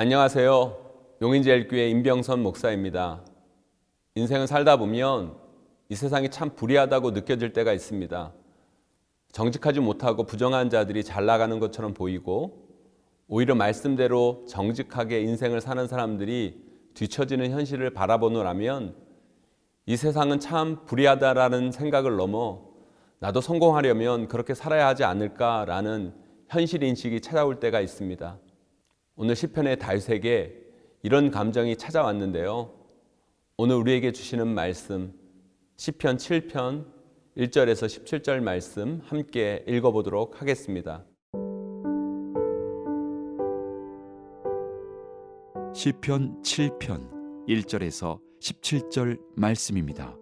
안녕하세요. 용인제일교회 임병선 목사입니다. 인생을 살다 보면 이 세상이 참 불의하다고 느껴질 때가 있습니다. 정직하지 못하고 부정한 자들이 잘 나가는 것처럼 보이고 오히려 말씀대로 정직하게 인생을 사는 사람들이 뒤처지는 현실을 바라보노라면 이 세상은 참 불의하다라는 생각을 넘어 나도 성공하려면 그렇게 살아야 하지 않을까라는 현실 인식이 찾아올 때가 있습니다. 오늘 시편의 다윗에게 이런 감정이 찾아왔는데요. 오늘 우리에게 주시는 말씀 시편 7편 1절에서 17절 말씀 함께 읽어 보도록 하겠습니다. 시편 7편 1절에서 17절 말씀입니다.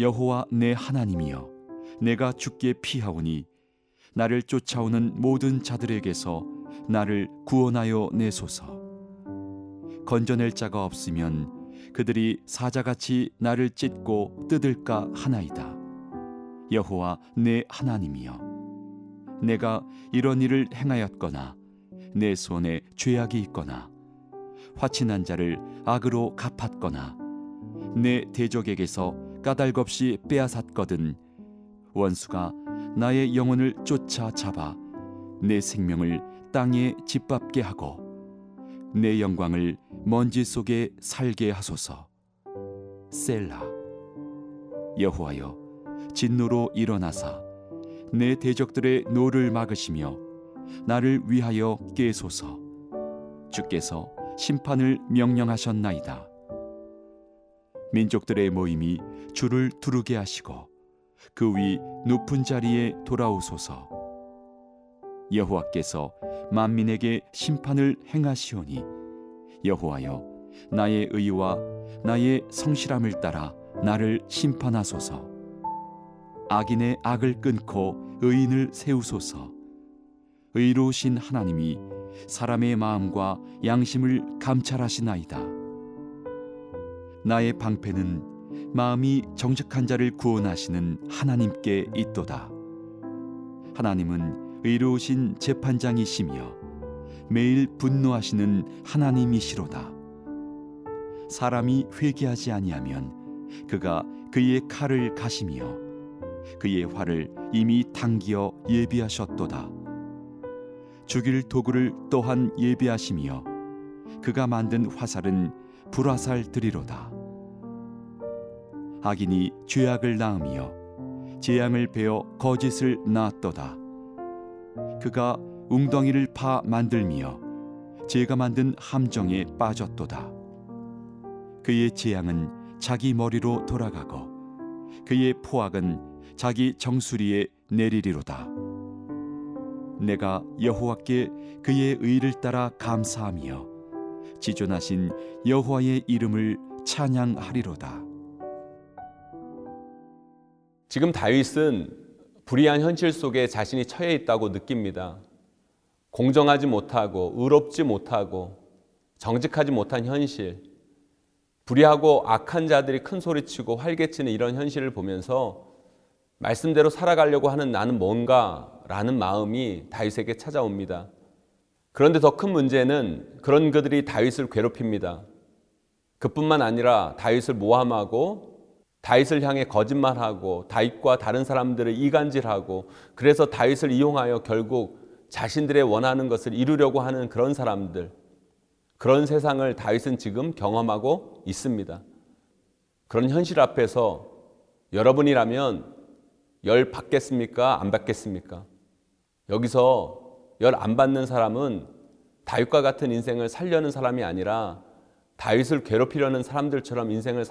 여호와 내 하나님이여 내가 죽게 피하오니 나를 쫓아오는 모든 자들에게서 나를 구원하여 내소서. 건져낼 자가 없으면 그들이 사자같이 나를 찢고 뜯을까 하나이다. 여호와 내 하나님이여 내가 이런 일을 행하였거나 내 손에 죄악이 있거나 화친한 자를 악으로 갚았거나 내 대적에게서 까닭 없이 빼앗았거든 원수가 나의 영혼을 쫓아 잡아 내 생명을 땅에 짓밟게 하고 내 영광을 먼지 속에 살게 하소서. 셀라 여호와여 진노로 일어나사. 내 대적들의 노를 막으시며 나를 위하여 깨소서. 주께서 심판을 명령하셨나이다. 민족들의 모임이 주를 두르게 하시고 그 위 높은 자리에 돌아오소서. 여호와께서 만민에게 심판을 행하시오니 여호와여 나의 의와 나의 성실함을 따라 나를 심판하소서. 악인의 악을 끊고 의인을 세우소서. 의로우신 하나님이 사람의 마음과 양심을 감찰하시나이다. 나의 방패는 마음이 정직한 자를 구원하시는 하나님께 있도다. 하나님은 의로우신 재판장이시며 매일 분노하시는 하나님이시로다. 사람이 회개하지 아니하면 그가 그의 칼을 가시며 그의 활을 이미 당기어 예비하셨도다. 죽일 도구를 또한 예비하시며 그가 만든 화살은 불화살 들이로다 악인이 죄악을 낳으며 재앙을 베어 거짓을 낳았도다. 그가 웅덩이를 파 만들며 제가 만든 함정에 빠졌도다. 그의 재앙은 자기 머리로 돌아가고 그의 포악은 자기 정수리에 내리리로다. 내가 여호와께 그의 의를 따라 감사하며 지존하신 여호와의 이름을 찬양하리로다 지금 다윗은 불의한 현실 속에 자신이 처해 있다고 느낍니다. 공정하지 못하고 의롭지 못하고 정직하지 못한 현실, 불의하고 악한 자들이 큰 소리치고 활개치는 이런 현실을 보면서 말씀대로 살아가려고 하는 나는 뭔가라는 마음이 다윗에게 찾아옵니다. 그런데 더 큰 문제는 그런 그들이 다윗을 괴롭힙니다. 그뿐만 아니라 다윗을 모함하고 다윗을 향해 거짓말하고 다윗과 다른 사람들을 이간질하고 그래서 다윗을 이용하여 결국 자신들의 원하는 것을 이루려고 하는 그런 사람들 그런 세상을 다윗은 지금 경험하고 있습니다. 그런 현실 앞에서 여러분이라면 열 받겠습니까? 안 받겠습니까? 여기서 열 안 받는 사람은 다윗과 같은 인생을 살려는 사람이 아니라 다윗을 괴롭히려는 사람들처럼 인생을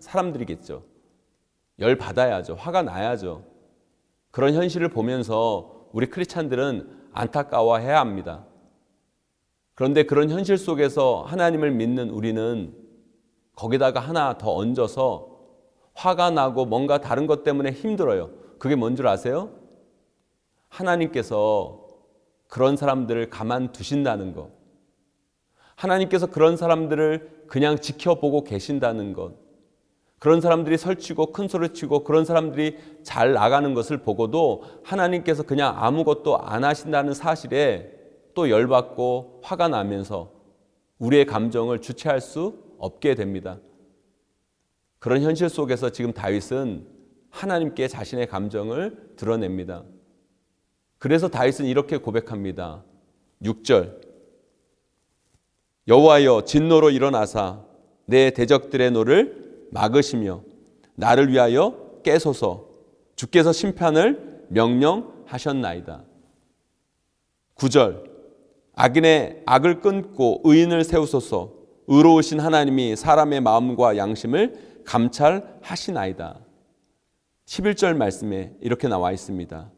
사람들이겠죠. 열 받아야죠. 화가 나야죠. 그런 현실을 보면서 우리 크리스찬들은 안타까워해야 합니다. 그런데 그런 현실 속에서 하나님을 믿는 우리는 거기다가 하나 더 얹어서 화가 나고 뭔가 다른 것 때문에 힘들어요. 그게 뭔 줄 아세요? 하나님께서 그런 사람들을 가만 두신다는 것. 하나님께서 그런 사람들을 그냥 지켜보고 계신다는 것. 그런 사람들이 설치고 큰 소리 치고 그런 사람들이 잘 나가는 것을 보고도 하나님께서 그냥 아무것도 안 하신다는 사실에 또 열받고 화가 나면서 우리의 감정을 주체할 수 없게 됩니다. 그런 현실 속에서 지금 다윗은 하나님께 자신의 감정을 드러냅니다. 그래서 다윗은 이렇게 고백합니다. 6절 여호와여 진노로 일어나사 내 대적들의 노를 막으시며 나를 위하여 깨소서 주께서 심판을 명령하셨나이다. 9절 악인의 악을 끊고 의인을 세우소서 의로우신 하나님이 사람의 마음과 양심을 감찰하시나이다. 11절 말씀에 이렇게 나와 있습니다.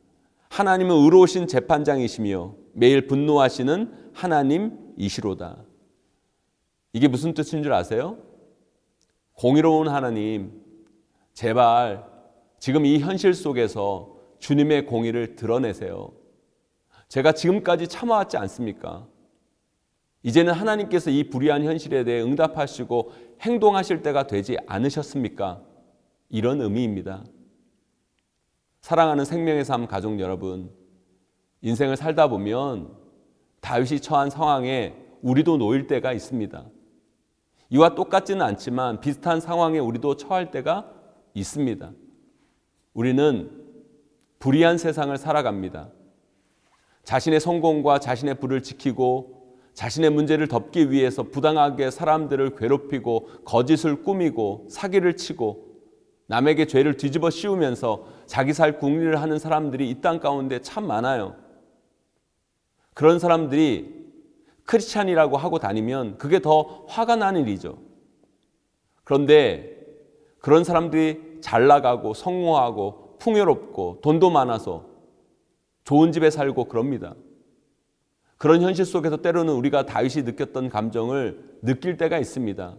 하나님은 의로우신 재판장이시며 매일 분노하시는 하나님이시로다. 이게 무슨 뜻인 줄 아세요? 공의로운 하나님, 제발 지금 이 현실 속에서 주님의 공의를 드러내세요. 제가 지금까지 참아왔지 않습니까? 이제는 하나님께서 이 불의한 현실에 대해 응답하시고 행동하실 때가 되지 않으셨습니까? 이런 의미입니다. 사랑하는 생명의 삶 가족 여러분, 인생을 살다 보면 다윗이 처한 상황에 우리도 놓일 때가 있습니다. 이와 똑같지는 않지만 비슷한 상황에 우리도 처할 때가 있습니다. 우리는 불의한 세상을 살아갑니다. 자신의 성공과 자신의 부를 지키고 자신의 문제를 덮기 위해서 부당하게 사람들을 괴롭히고 거짓을 꾸미고 사기를 치고 남에게 죄를 뒤집어 씌우면서 자기 살 궁리를 하는 사람들이 이 땅 가운데 참 많아요. 그런 사람들이 크리스찬이라고 하고 다니면 그게 더 화가 나는 일이죠. 그런데 그런 사람들이 잘 나가고 성공하고 풍요롭고 돈도 많아서 좋은 집에 살고 그럽니다. 그런 현실 속에서 때로는 우리가 다윗이 느꼈던 감정을 느낄 때가 있습니다.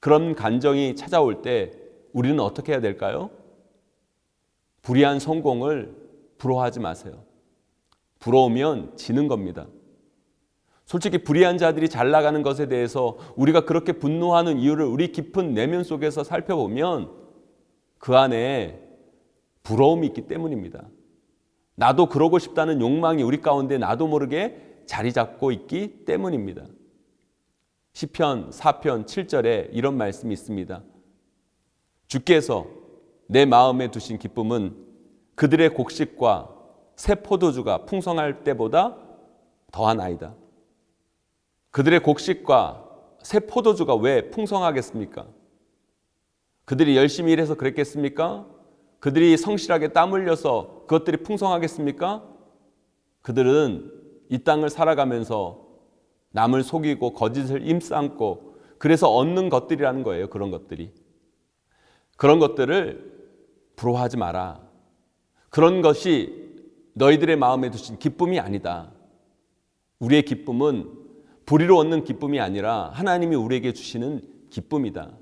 그런 감정이 찾아올 때 우리는 어떻게 해야 될까요? 불의한 성공을 부러워하지 마세요. 부러우면 지는 겁니다. 솔직히 불의한 자들이 잘 나가는 것에 대해서 우리가 그렇게 분노하는 이유를 우리 깊은 내면 속에서 살펴보면 그 안에 부러움이 있기 때문입니다. 나도 그러고 싶다는 욕망이 우리 가운데 나도 모르게 자리 잡고 있기 때문입니다. 시편 4편 7절에 이런 말씀이 있습니다. 주께서 내 마음에 두신 기쁨은 그들의 곡식과 새 포도주가 풍성할 때보다 더한 아이다. 그들의 곡식과 새 포도주가 왜 풍성하겠습니까? 그들이 열심히 일해서 그랬겠습니까? 그들이 성실하게 땀 흘려서 그것들이 풍성하겠습니까? 그들은 이 땅을 살아가면서 남을 속이고 거짓을 임삼고 그래서 얻는 것들이라는 거예요. 그런 것들이. 그런 것들을 부러워하지 마라. 그런 것이 너희들의 마음에 두신 기쁨이 아니다. 우리의 기쁨은 불의로 얻는 기쁨이 아니라 하나님이 우리에게 주시는 기쁨이다.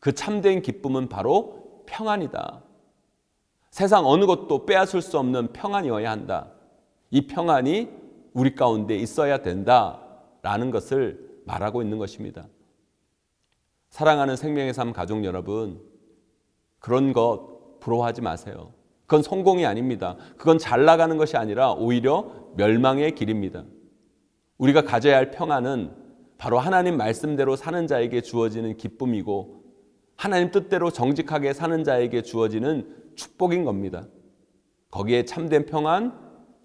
그 참된 기쁨은 바로 평안이다. 세상 어느 것도 빼앗을 수 없는 평안이어야 한다. 이 평안이 우리 가운데 있어야 된다라는 것을 말하고 있는 것입니다. 사랑하는 생명의 삶 가족 여러분, 그런 것 부러워하지 마세요. 그건 성공이 아닙니다. 그건 잘 나가는 것이 아니라 오히려 멸망의 길입니다. 우리가 가져야 할 평안은 바로 하나님 말씀대로 사는 자에게 주어지는 기쁨이고 하나님 뜻대로 정직하게 사는 자에게 주어지는 축복인 겁니다. 거기에 참된 평안,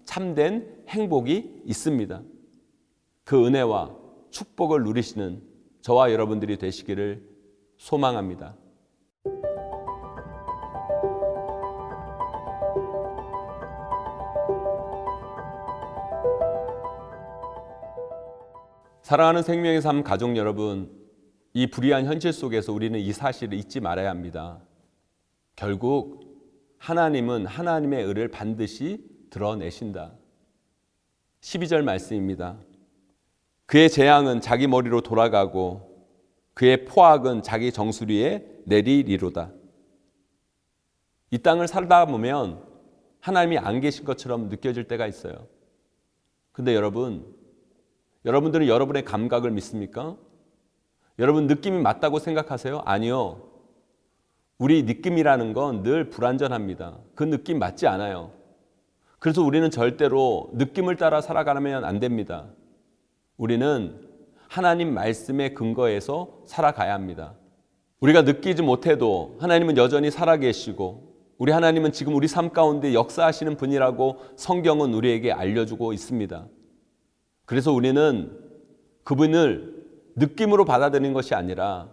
참된 행복이 있습니다. 그 은혜와 축복을 누리시는 저와 여러분들이 되시기를 소망합니다. 사랑하는 생명의 삶 가족 여러분, 이 불의한 현실 속에서 우리는 이 사실을 잊지 말아야 합니다. 결국 하나님은 하나님의 의를 반드시 드러내신다. 12절 말씀입니다. 그의 재앙은 자기 머리로 돌아가고 그의 포악은 자기 정수리에 내리리로다. 이 땅을 살다 보면 하나님이 안 계신 것처럼 느껴질 때가 있어요. 근데 여러분, 여러분들은 여러분의 감각을 믿습니까? 여러분 느낌이 맞다고 생각하세요? 아니요. 우리 느낌이라는 건 늘 불완전합니다. 그 느낌 맞지 않아요. 그래서 우리는 절대로 느낌을 따라 살아가면 안 됩니다. 우리는 하나님 말씀의 근거에서 살아가야 합니다. 우리가 느끼지 못해도 하나님은 여전히 살아계시고 우리 하나님은 지금 우리 삶 가운데 역사하시는 분이라고 성경은 우리에게 알려주고 있습니다. 그래서 우리는 그분을 느낌으로 받아들이는 것이 아니라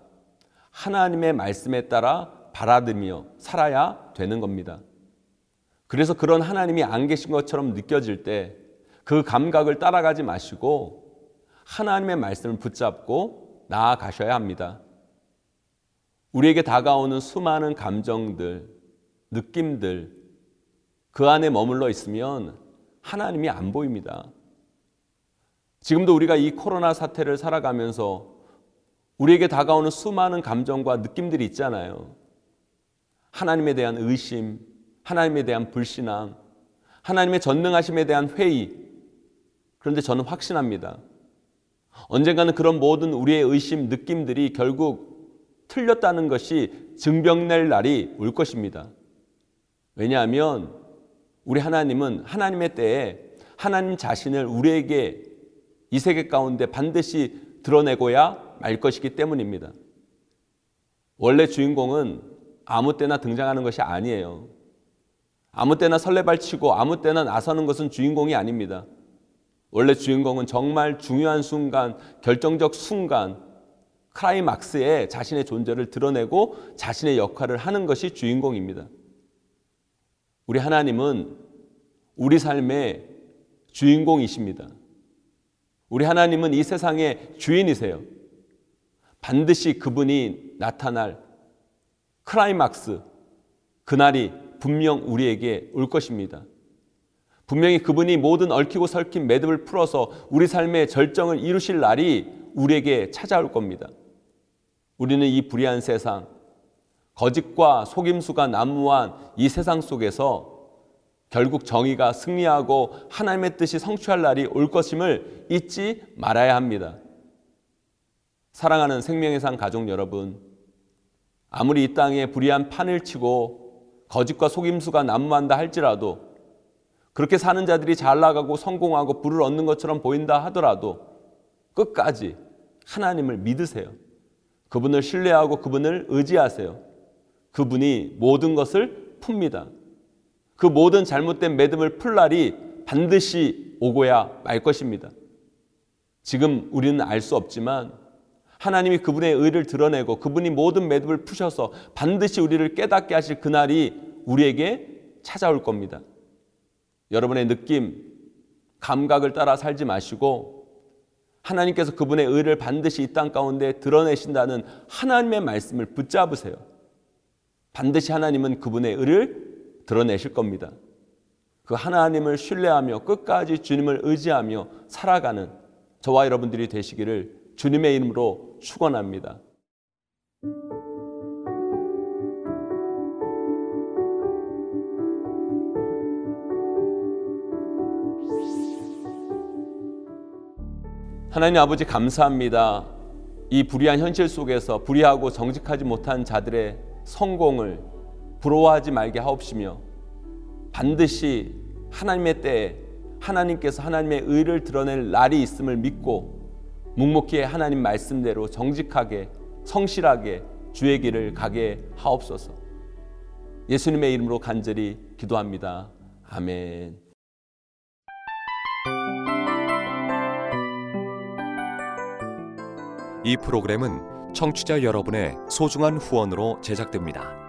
하나님의 말씀에 따라 받아들이며 살아야 되는 겁니다. 그래서 그런 하나님이 안 계신 것처럼 느껴질 때 그 감각을 따라가지 마시고 하나님의 말씀을 붙잡고 나아가셔야 합니다. 우리에게 다가오는 수많은 감정들, 느낌들, 그 안에 머물러 있으면 하나님이 안 보입니다. 지금도 우리가 이 코로나 사태를 살아가면서 우리에게 다가오는 수많은 감정과 느낌들이 있잖아요. 하나님에 대한 의심, 하나님에 대한 불신앙, 하나님의 전능하심에 대한 회의. 그런데 저는 확신합니다. 언젠가는 그런 모든 우리의 의심, 느낌들이 결국 틀렸다는 것이 증명될 날이 올 것입니다. 왜냐하면 우리 하나님은 하나님의 때에 하나님 자신을 우리에게 이 세계 가운데 반드시 드러내고야 말 것이기 때문입니다. 원래 주인공은 아무 때나 등장하는 것이 아니에요. 아무 때나 설레발치고 아무 때나 나서는 것은 주인공이 아닙니다. 원래 주인공은 정말 중요한 순간, 결정적 순간, 크라이막스에 자신의 존재를 드러내고 자신의 역할을 하는 것이 주인공입니다. 우리 하나님은 우리 삶의 주인공이십니다. 우리 하나님은 이 세상의 주인이세요. 반드시 그분이 나타날 크라이막스, 그날이 분명 우리에게 올 것입니다. 분명히 그분이 모든 얽히고 설킨 매듭을 풀어서 우리 삶의 절정을 이루실 날이 우리에게 찾아올 겁니다. 우리는 이 불의한 세상, 거짓과 속임수가 난무한 이 세상 속에서 결국 정의가 승리하고 하나님의 뜻이 성취할 날이 올 것임을 잊지 말아야 합니다. 사랑하는 생명의 산 가족 여러분, 아무리 이 땅에 불의한 판을 치고 거짓과 속임수가 난무한다 할지라도 그렇게 사는 자들이 잘 나가고 성공하고 부를 얻는 것처럼 보인다 하더라도 끝까지 하나님을 믿으세요. 그분을 신뢰하고 그분을 의지하세요. 그분이 모든 것을 풉니다. 그 모든 잘못된 매듭을 풀 날이 반드시 오고야 말 것입니다. 지금 우리는 알 수 없지만 하나님이 그분의 의를 드러내고 그분이 모든 매듭을 푸셔서 반드시 우리를 깨닫게 하실 그날이 우리에게 찾아올 겁니다. 여러분의 느낌, 감각을 따라 살지 마시고 하나님께서 그분의 의를 반드시 이 땅 가운데 드러내신다는 하나님의 말씀을 붙잡으세요. 반드시 하나님은 그분의 의를 드러내실 겁니다. 그 하나님을 신뢰하며 끝까지 주님을 의지하며 살아가는 저와 여러분들이 되시기를 주님의 이름으로 축원합니다. 하나님 아버지 감사합니다. 이 불의한 현실 속에서 불의하고 정직하지 못한 자들의 성공을 부러워하지 말게 하옵시며 반드시 하나님의 때에 하나님께서 하나님의 의를 드러낼 날이 있음을 믿고 묵묵히 하나님 말씀대로 정직하게 성실하게 주의 길을 가게 하옵소서. 예수님의 이름으로 간절히 기도합니다. 아멘. 이 프로그램은 청취자 여러분의 소중한 후원으로 제작됩니다.